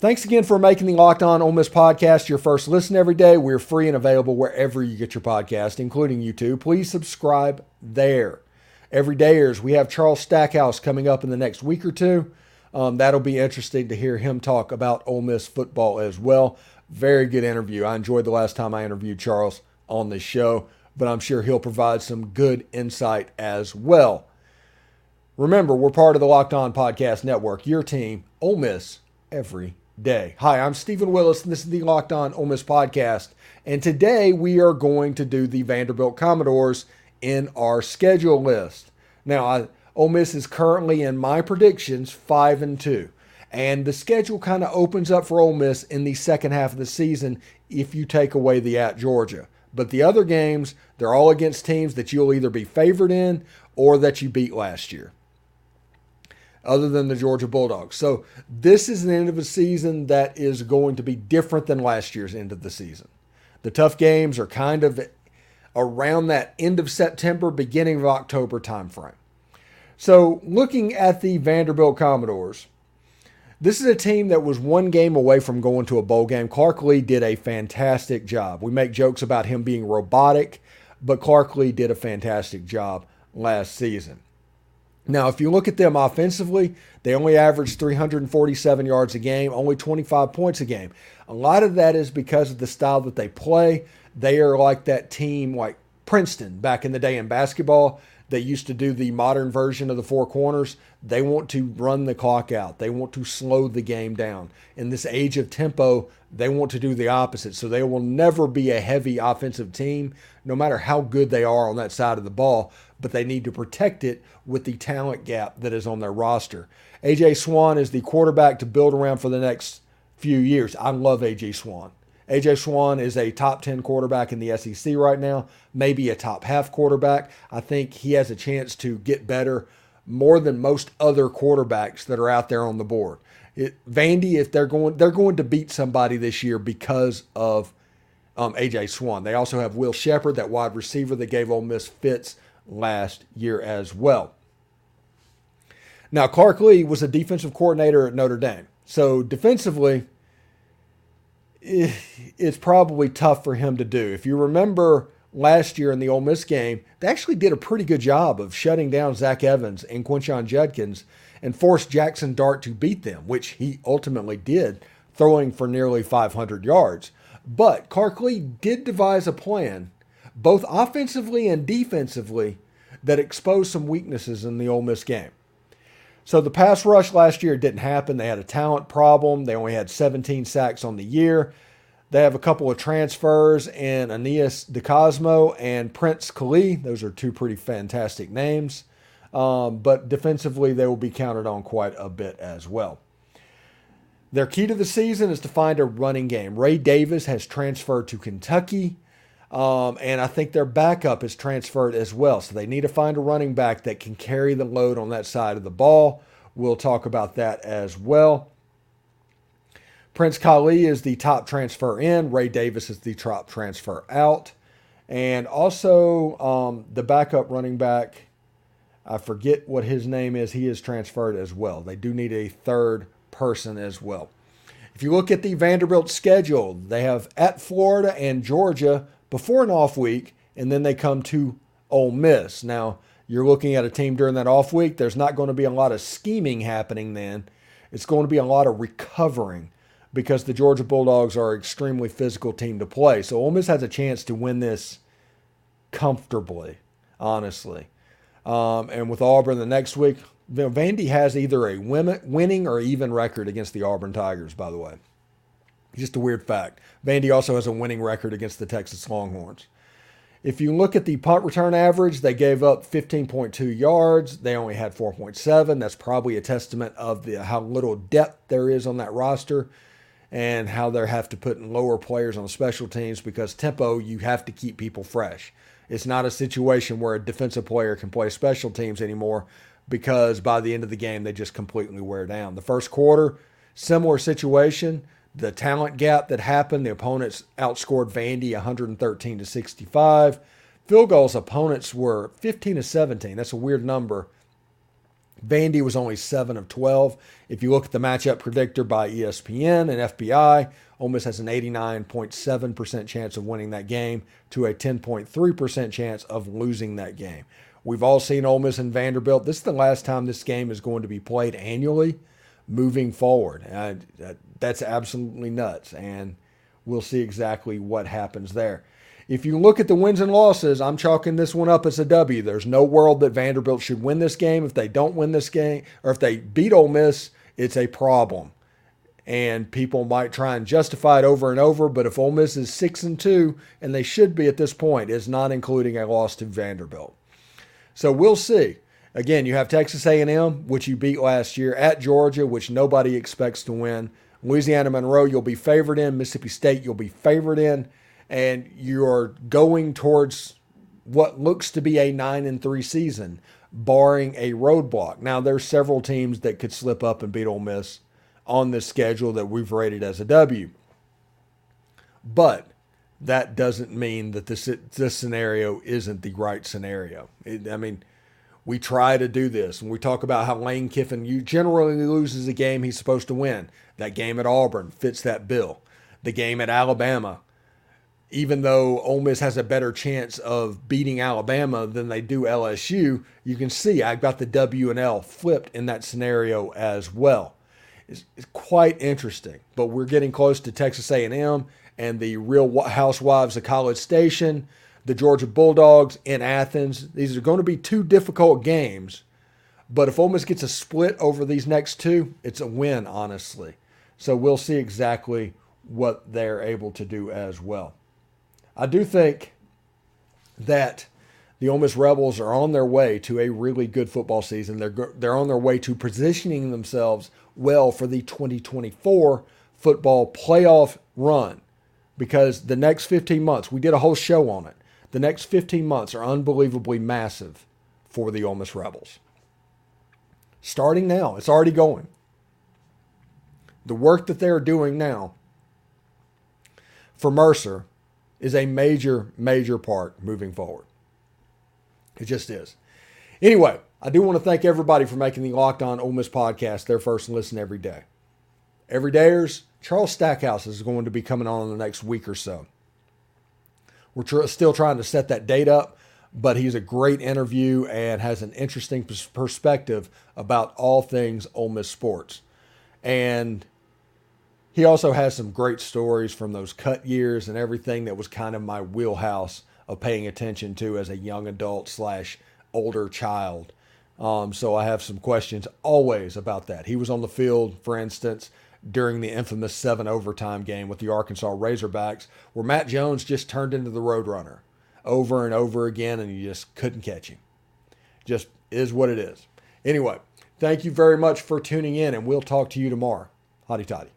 Thanks again for making the Locked On Ole Miss podcast your first listen every day. We're free and available wherever you get your podcast, including YouTube. Please subscribe there. Every dayers, we have Charles Stackhouse coming up in the next week or two. Um, that'll be interesting to hear him talk about Ole Miss football as well. Very good interview. I enjoyed the last time I interviewed Charles on this show, but I'm sure he'll provide some good insight as well. Remember, we're part of the Locked On Podcast Network, your team, Ole Miss, every day. Hi, I'm Steven Willis, and this is the Locked On Ole Miss podcast. And today we are going to do the Vanderbilt Commodores in our schedule list. Now, I, Ole Miss is currently in my predictions five and two, and the schedule kind of opens up for Ole Miss in the second half of the season if you take away the at Georgia. But the other games, they're all against teams that you'll either be favored in or that you beat last year other than the Georgia Bulldogs. So this is an end of a season that is going to be different than last year's end of the season. The tough games are kind of around that end of September, beginning of October timeframe. So looking at the Vanderbilt Commodores, this is a team that was one game away from going to a bowl game. Clark Lea did a fantastic job. We make jokes about him being robotic, but Clark Lea did a fantastic job last season. Now, if you look at them offensively, they only average 347 yards a game, only 25 points a game. A lot of that is because of the style that they play. They are like that team, like Princeton back in the day in basketball. They used to do the modern version of the four corners. They want to run the clock out. They want to slow the game down. In this age of tempo, they want to do the opposite. So they will never be a heavy offensive team, no matter how good they are on that side of the ball but they need to protect it with the talent gap that is on their roster. AJ Swann is the quarterback to build around for the next few years. I love AJ Swann. AJ Swann is a top 10 quarterback in the SEC right now, maybe a top half quarterback. I think he has a chance to get better more than most other quarterbacks that are out there on the board. It, Vandy, if they're going, they're going to beat somebody this year because of um, AJ Swann. They also have Will Sheppard, that wide receiver that gave Ole Miss fits last year as well. Now, Clark Lea was a defensive coordinator at Notre Dame. So defensively, it's probably tough for him to do. If you remember last year in the Ole Miss game, they actually did a pretty good job of shutting down Zach Evans and Quinshon Judkins and forced Jackson Dart to beat them, which he ultimately did, throwing for nearly 500 yards. But Clark Lea did devise a plan both offensively and defensively, that exposed some weaknesses in the Ole Miss game. So the pass rush last year didn't happen. They had a talent problem. They only had 17 sacks on the year. They have a couple of transfers in Aeneas DiCosmo and Prince Kollie. Those are two pretty fantastic names. Um, but defensively, they will be counted on quite a bit as well. Their key to the season is to find a running game. Ray Davis has transferred to Kentucky. Um, and I think their backup is transferred as well. So they need to find a running back that can carry the load on that side of the ball. We'll talk about that as well. Prince Kollie is the top transfer in. Ray Davis is the top transfer out. And also um, the backup running back, I forget what his name is, he is transferred as well. They do need a third person as well. If you look at the Vanderbilt schedule, they have at Florida and Georgia before an off week, and then they come to Ole Miss. Now, you're looking at a team during that off week, there's not going to be a lot of scheming happening then. It's going to be a lot of recovering because the Georgia Bulldogs are an extremely physical team to play. So Ole Miss has a chance to win this comfortably, honestly. Um, and with Auburn the next week, Vandy has either a winning or even record against the Auburn Tigers, by the way. Just a weird fact. Vandy also has a winning record against the Texas Longhorns. If you look at the punt return average, they gave up 15.2 yards. They only had 4.7. That's probably a testament of the how little depth there is on that roster and how they have to put in lower players on special teams because tempo, you have to keep people fresh. It's not a situation where a defensive player can play special teams anymore because by the end of the game, they just completely wear down. The first quarter, similar situation the talent gap that happened. The opponents outscored Vandy 113 to 65. Field goals opponents were 15 to 17. That's a weird number. Vandy was only 7 of 12. If you look at the matchup predictor by ESPN and FPI, Ole Miss has an 89.7% chance of winning that game to a 10.3% chance of losing that game. We've all seen Ole Miss and Vanderbilt. This is the last time this game is going to be played annually moving forward. Uh, that's absolutely nuts. And we'll see exactly what happens there. If you look at the wins and losses, I'm chalking this one up as a W. There's no world that Vanderbilt should win this game. If they don't win this game, or if they beat Ole Miss, it's a problem. And people might try and justify it over and over, but if Ole Miss is six and two, and they should be at this point, is not including a loss to Vanderbilt. So we'll see. Again, you have Texas A&M, which you beat last year, at Georgia, which nobody expects to win. Louisiana Monroe, you'll be favored in. Mississippi State, you'll be favored in and you're going towards what looks to be a 9 and 3 season barring a roadblock. Now there's several teams that could slip up and beat Ole Miss on this schedule that we've rated as a W. But that doesn't mean that this this scenario isn't the right scenario. It, I mean, we try to do this, and we talk about how Lane Kiffin generally loses a game he's supposed to win. That game at Auburn fits that bill. The game at Alabama even though Ole Miss has a better chance of beating Alabama than they do LSU, you can see I've got the W and L flipped in that scenario as well. It's, it's quite interesting, but we're getting close to Texas A&M and the Real Housewives of College Station, the Georgia Bulldogs in Athens. These are going to be two difficult games, but if Ole Miss gets a split over these next two, it's a win, honestly. So we'll see exactly what they're able to do as well. I do think that the Ole Miss Rebels are on their way to a really good football season. They're they're on their way to positioning themselves well for the 2024 football playoff run because the next 15 months, we did a whole show on it. The next 15 months are unbelievably massive for the Ole Miss Rebels. Starting now, it's already going. The work that they're doing now for Mercer is a major, major part moving forward. It just is. Anyway, I do want to thank everybody for making the Locked On Ole Miss podcast their first listen every day. Every dayers, Charles Stackhouse is going to be coming on in the next week or so. We're tr- still trying to set that date up, but he's a great interview and has an interesting perspective about all things Ole Miss sports. And he also has some great stories from those cut years and everything that was kind of my wheelhouse of paying attention to as a young adult slash older child. Um, so I have some questions always about that. He was on the field, for instance, during the infamous seven overtime game with the Arkansas Razorbacks, where Matt Jones just turned into the Roadrunner over and over again, and you just couldn't catch him. Just is what it is. Anyway, thank you very much for tuning in, and we'll talk to you tomorrow. Hotty toddy.